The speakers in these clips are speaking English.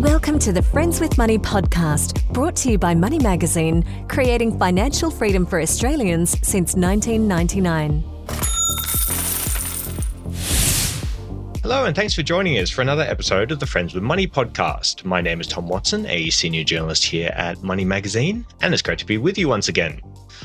Welcome to the Friends with Money podcast, brought to you by Money Magazine, creating financial freedom for Australians since 1999. Hello, and thanks for joining us for another episode of the Friends with Money podcast. My name is Tom Watson, a senior journalist here at Money Magazine, and it's great to be with you once again.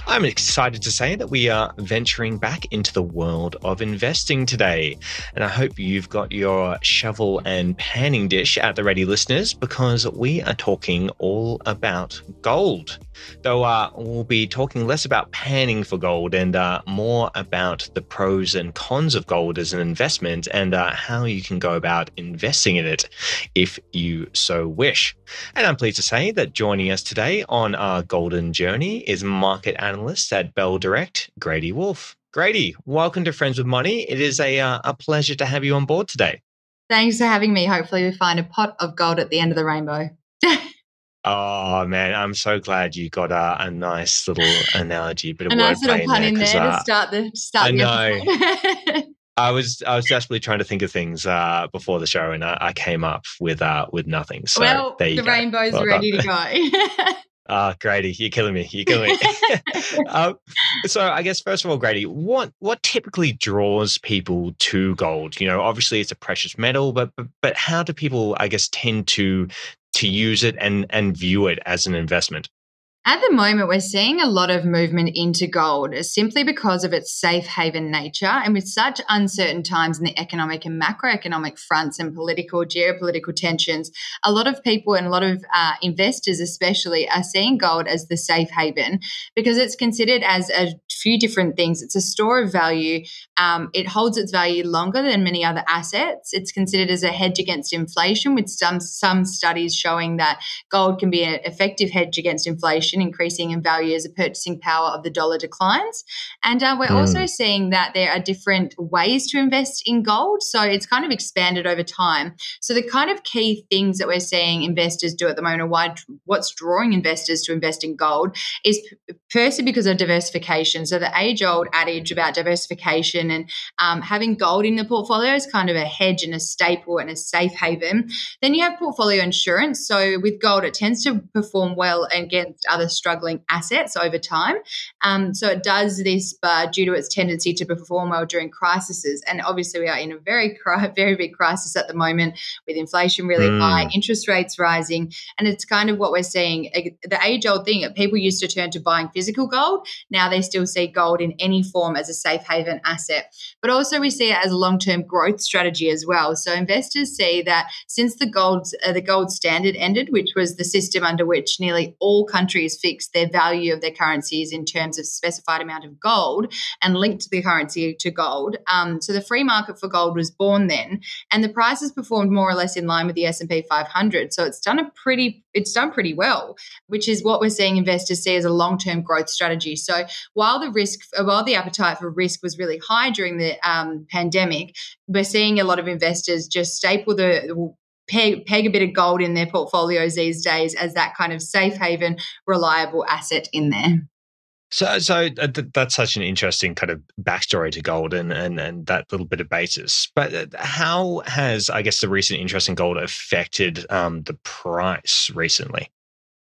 I'm excited to say that we are venturing back into the world of investing today. And I hope you've got your shovel and panning dish at the ready, listeners, because we are talking all about gold. Though uh, we'll be talking less about panning for gold and uh, more about the pros and cons of gold as an investment and uh, how you can go about investing in it if you so wish. And I'm pleased to say that joining us today on our golden journey is market analyst at Bell Direct, Grady Wulff. Grady, welcome to Friends with Money. It is a, uh, a pleasure to have you on board today. Thanks for having me. Hopefully, we find a pot of gold at the end of the rainbow. oh man, I'm so glad you got a, a nice little analogy, bit of a nice little pun in there, there uh, to start the to start. I know. I was I was desperately trying to think of things uh, before the show, and I, I came up with uh, with nothing. So well, the go. rainbow's well ready to go. Ah, uh, Grady, you're killing me. You're killing me. um, so, I guess first of all, Grady, what what typically draws people to gold? You know, obviously it's a precious metal, but but, but how do people, I guess, tend to to use it and and view it as an investment? At the moment, we're seeing a lot of movement into gold simply because of its safe haven nature. And with such uncertain times in the economic and macroeconomic fronts and political, geopolitical tensions, a lot of people and a lot of uh, investors, especially, are seeing gold as the safe haven because it's considered as a few different things. It's a store of value, um, it holds its value longer than many other assets. It's considered as a hedge against inflation, with some, some studies showing that gold can be an effective hedge against inflation increasing in value as the purchasing power of the dollar declines. And uh, we're mm. also seeing that there are different ways to invest in gold. So it's kind of expanded over time. So the kind of key things that we're seeing investors do at the moment, or why, what's drawing investors to invest in gold, is firstly because of diversification. So the age old adage about diversification and um, having gold in the portfolio is kind of a hedge and a staple and a safe haven. Then you have portfolio insurance. So with gold, it tends to perform well against other struggling assets over time. Um, so it does this uh, due to its tendency to perform well during crises. And obviously, we are in a very, very big crisis at the moment with inflation really mm. high, interest rates rising. And it's kind of what we're seeing the age old thing that people used to turn to buying physical gold. Now they still see gold in any form as a safe haven asset. But also, we see it as a long term growth strategy as well. So investors see that since the gold, uh, the gold standard ended, which was the system under which nearly all countries fixed their value of their currencies in terms of specified amount of gold and linked the currency to gold. Um, so the free market for gold was born then, and the prices performed more or less in line with the S and P 500. So it's done a pretty it's done pretty well, which is what we're seeing investors see as a long term growth strategy. So while the risk, while the appetite for risk was really high during the um, pandemic, we're seeing a lot of investors just staple the peg, peg a bit of gold in their portfolios these days as that kind of safe haven, reliable asset in there. So, so uh, that's such an interesting kind of backstory to gold and, and and that little bit of basis. But uh, how has, I guess, the recent interest in gold affected um, the price recently?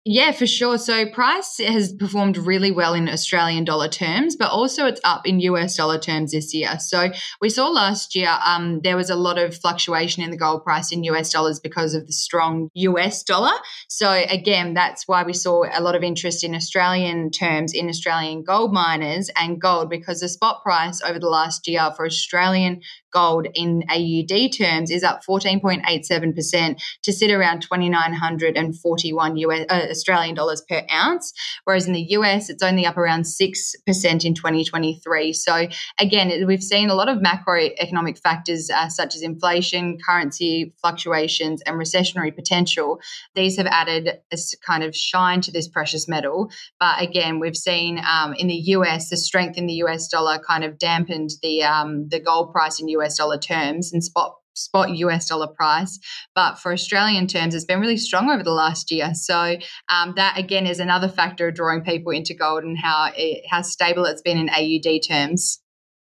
Yeah, for sure. So price has performed really well in Australian dollar terms, but also it's up in US dollar terms this year. So we saw last year um, there was a lot of fluctuation in the gold price in US dollars because of the strong US dollar. So again, that's why we saw a lot of interest in Australian terms in Australian gold miners and gold because the spot price over the last year for Australian gold in AUD terms is up 14.87% to sit around 2,941 US, uh, Australian dollars per ounce, whereas in the US, it's only up around 6% in 2023. So, again, we've seen a lot of macroeconomic factors uh, such as inflation, currency fluctuations, and recessionary potential. These have added a kind of shine to this precious metal. But again, we've seen um, in the US, the strength in the US dollar kind of dampened the, um, the gold price in US US dollar terms and spot spot US dollar price. But for Australian terms, it's been really strong over the last year. So um, that again is another factor drawing people into gold and how it, how stable it's been in AUD terms.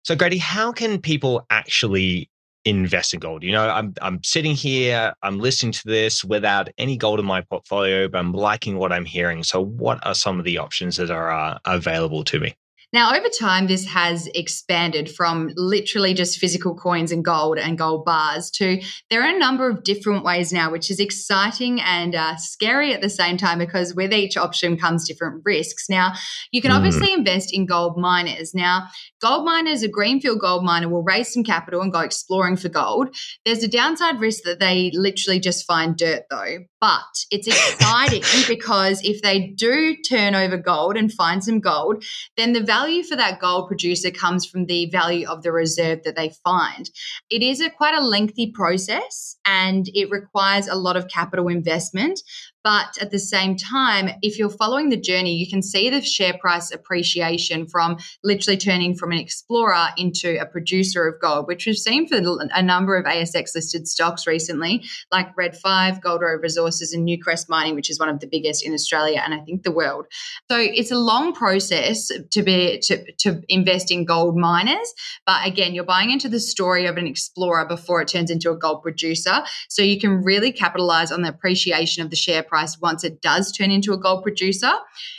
So Grady, how can people actually invest in gold? You know, I'm I'm sitting here, I'm listening to this without any gold in my portfolio, but I'm liking what I'm hearing. So, what are some of the options that are uh, available to me? Now, over time, this has expanded from literally just physical coins and gold and gold bars to there are a number of different ways now, which is exciting and uh, scary at the same time because with each option comes different risks. Now, you can mm. obviously invest in gold miners. Now, gold miners, a greenfield gold miner will raise some capital and go exploring for gold. There's a downside risk that they literally just find dirt, though. But it's exciting because if they do turn over gold and find some gold, then the value value for that gold producer comes from the value of the reserve that they find. It is a quite a lengthy process and it requires a lot of capital investment, but at the same time, if you're following the journey, you can see the share price appreciation from literally turning from an explorer into a producer of gold, which we've seen for a number of ASX listed stocks recently, like Red 5, Gold Road Resources, and Newcrest Mining, which is one of the biggest in Australia and I think the world. So it's a long process to be to, to invest in gold miners. But again, you're buying into the story of an explorer before it turns into a gold producer. So you can really capitalize on the appreciation of the share price price once it does turn into a gold producer.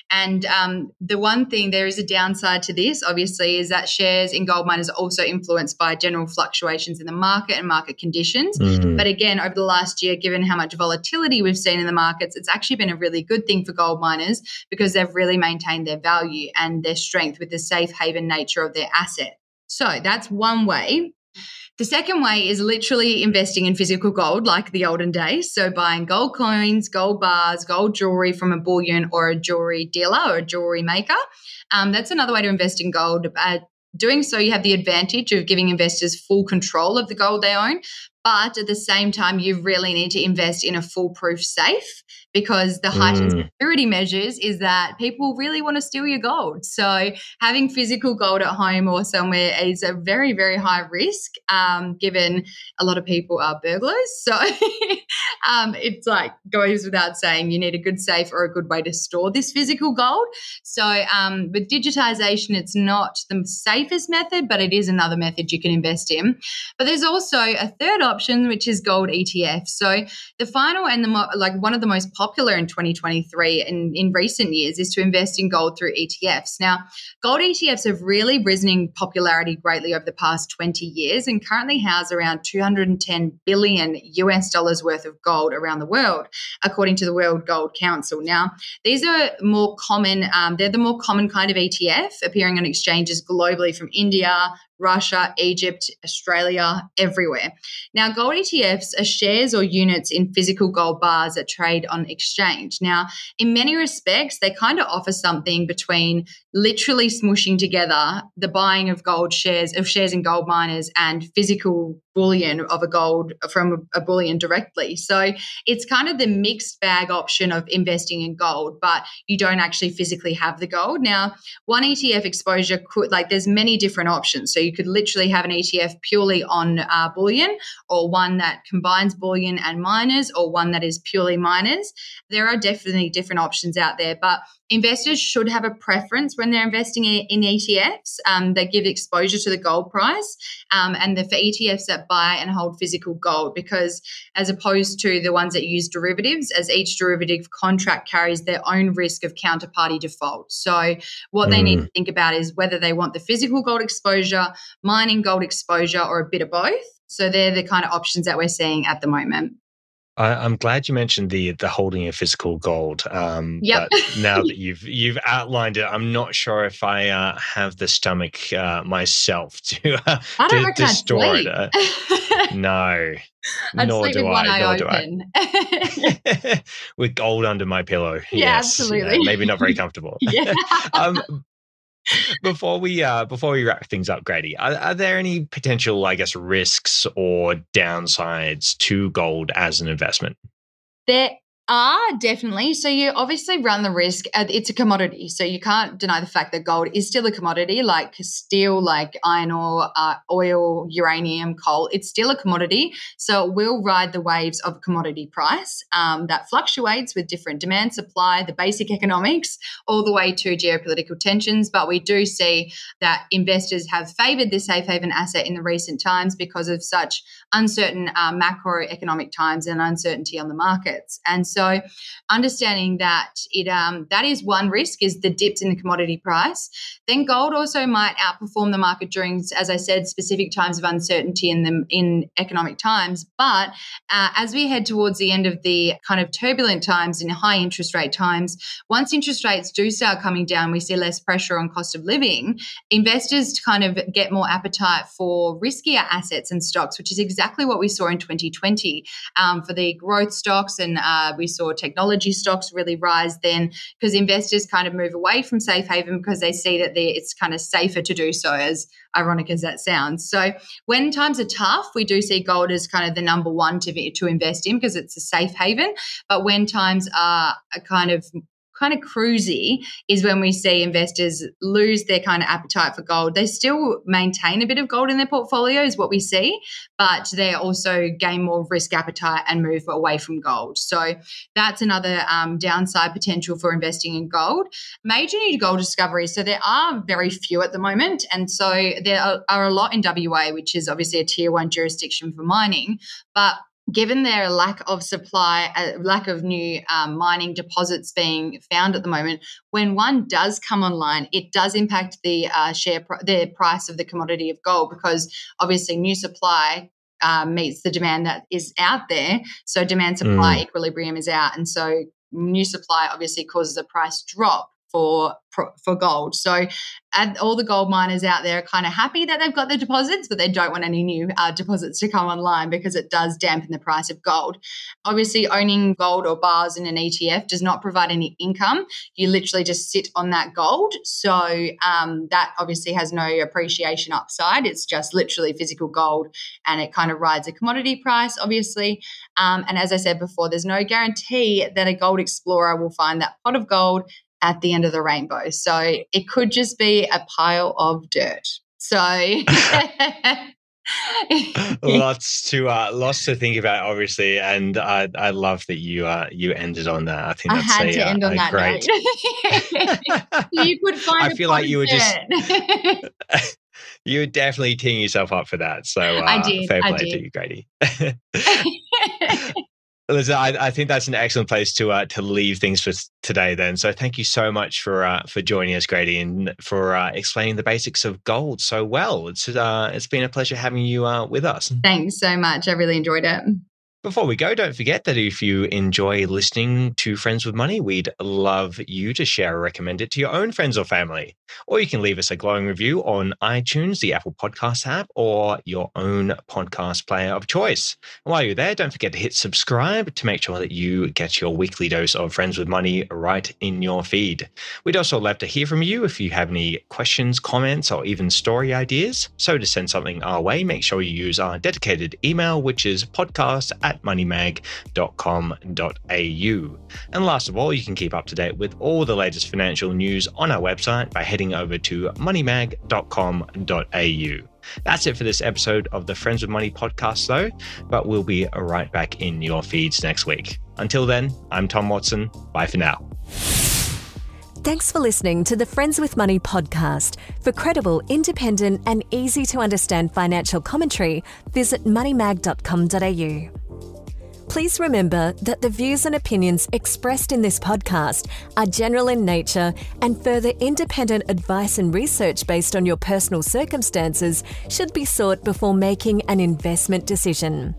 And um, the one thing, there is a downside to this, obviously, is that shares in gold miners are also influenced by general fluctuations in the market and market conditions. Mm-hmm. But again, over the last year, given how much volatility we've seen in the markets, it's actually been a really good thing for gold miners because they've really maintained their value and their strength with the safe haven nature of their asset. So that's one way. The second way is literally investing in physical gold like the olden days. So buying gold coins, gold bars, gold jewelry from a bullion or a jewelry dealer or a jewelry maker. Um, that's another way to invest in gold. Uh, doing so, you have the advantage of giving investors full control of the gold they own. But at the same time, you really need to invest in a foolproof safe because the heightened mm. security measures is that people really want to steal your gold. So having physical gold at home or somewhere is a very, very high risk, um, given a lot of people are burglars. So um, it's like goes without saying you need a good safe or a good way to store this physical gold. So um, with digitization, it's not the safest method, but it is another method you can invest in. But there's also a third option, which is gold ETF. So the final and the mo- like one of the most popular in 2023 and in recent years is to invest in gold through ETFs. Now, gold ETFs have really risen in popularity greatly over the past 20 years and currently house around 210 billion US dollars worth of gold around the world, according to the World Gold Council. Now, these are more common, um, they're the more common kind of ETF appearing on exchanges globally from India, Russia, Egypt, Australia, everywhere. Now, gold ETFs are shares or units in physical gold bars that trade on exchange. Now, in many respects, they kind of offer something between literally smushing together the buying of gold shares, of shares in gold miners, and physical bullion of a gold from a bullion directly. So it's kind of the mixed bag option of investing in gold, but you don't actually physically have the gold. Now, one ETF exposure could, like, there's many different options. So you could literally have an ETF purely on uh, bullion, or one that combines bullion and miners, or one that is purely miners. There are definitely different options out there, but investors should have a preference when they're investing in, ETFs um, that give exposure to the gold price um, and the, for ETFs that buy and hold physical gold because as opposed to the ones that use derivatives as each derivative contract carries their own risk of counterparty default so what mm. they need hmm. to think about is whether they want the physical gold exposure mining gold exposure or a bit of both so they're the kind of options that we're seeing at the moment I, am glad you mentioned the the holding of physical gold. Um, yep. But now that you've you've outlined it, I'm not sure if I uh, have the stomach uh, myself to uh, to, to store it. Uh, no, I'd nor do I. Nor do I. with gold under my pillow. Yeah, yes, absolutely. maybe not very comfortable. yeah. um, before we uh, before we wrap things up, Grady, are, are, there any potential, I guess, risks or downsides to gold as an investment? There are definitely. So you obviously run the risk. Uh, it's a commodity, so you can't deny the fact that gold is still a commodity, like steel, like iron ore, uh, oil, uranium, coal. It's still a commodity, so it will ride the waves of commodity price um, that fluctuates with different demand, supply, the basic economics, all the way to geopolitical tensions. But we do see that investors have favoured the safe haven asset in the recent times because of such uncertain uh, macroeconomic times and uncertainty on the markets, and understanding that it um, that is one risk is the dips in the commodity price. Then gold also might outperform the market during, as I said, specific times of uncertainty in the in economic times. But uh, as we head towards the end of the kind of turbulent times in high interest rate times, once interest rates do start coming down, we see less pressure on cost of living. Investors kind of get more appetite for riskier assets and stocks, which is exactly what we saw in 2020 um, for the growth stocks and uh, we we saw technology stocks really rise then because investors kind of move away from safe haven because they see that it's kind of safer to do so, as ironic as that sounds. So when times are tough, we do see gold as kind of the number one to, to invest in because it's a safe haven. But when times are kind of kind of cruisy is when we see investors lose their kind of appetite for gold. They still maintain a bit of gold in their portfolio, is what we see, but they also gain more risk appetite and move away from gold. So that's another um, downside potential for investing in gold. Major new gold discoveries. So there are very few at the moment. And so there are, are a lot in WA, which is obviously a tier one jurisdiction for mining. But given their lack of supply, uh, lack of new um, mining deposits being found at the moment, when one does come online, it does impact the uh, share pr- the price of the commodity of gold because obviously new supply uh, meets the demand that is out there. So demand supply mm. equilibrium is out, and so new supply obviously causes a price drop for for gold. So, all the gold miners out there are kind of happy that they've got their deposits, but they don't want any new uh, deposits to come online because it does dampen the price of gold. Obviously, owning gold or bars in an ETF does not provide any income. You literally just sit on that gold. So, um, that obviously has no appreciation upside. It's just literally physical gold and it kind of rides a commodity price, obviously. Um, and as I said before, there's no guarantee that a gold explorer will find that pot of gold at the end of the rainbow. So it could just be a pile of dirt. So lots to uh, lots to think about, obviously, and I I love that you uh you ended on that. I think that's I had a, to end uh, on that great. you could find. I feel like you were just. you were definitely teeing yourself up for that. So uh, I did. Fair play I did. to you, Grady. Listen, I, I, think that's an excellent place to uh, to leave things for today. Then, so thank you so much for uh, for joining us, Grady, and for uh, explaining the basics of gold so well. It's uh, it's been a pleasure having you uh, with us. Thanks so much. I really enjoyed it. Before we go, don't forget that if you enjoy listening to Friends with Money, we'd love you to share or recommend it to your own friends or family. Or you can leave us a glowing review on iTunes, the Apple Podcast app, or your own podcast player of choice. And while you're there, don't forget to hit subscribe to make sure that you get your weekly dose of Friends with Money right in your feed. We'd also love to hear from you if you have any questions, comments, or even story ideas. So to send something our way, make sure you use our dedicated email, which is podcast at at moneymag.com.au. And last of all, you can keep up to date with all the latest financial news on our website by heading over to moneymag.com.au. That's it for this episode of the Friends with Money podcast, though, but we'll be right back in your feeds next week. Until then, I'm Tom Watson. Bye for now. Thanks for listening to the Friends with Money podcast. For credible, independent, and easy to understand financial commentary, visit moneymag.com.au. Please remember that the views and opinions expressed in this podcast are general in nature and further independent advice and research based on your personal circumstances should be sought before making an investment decision.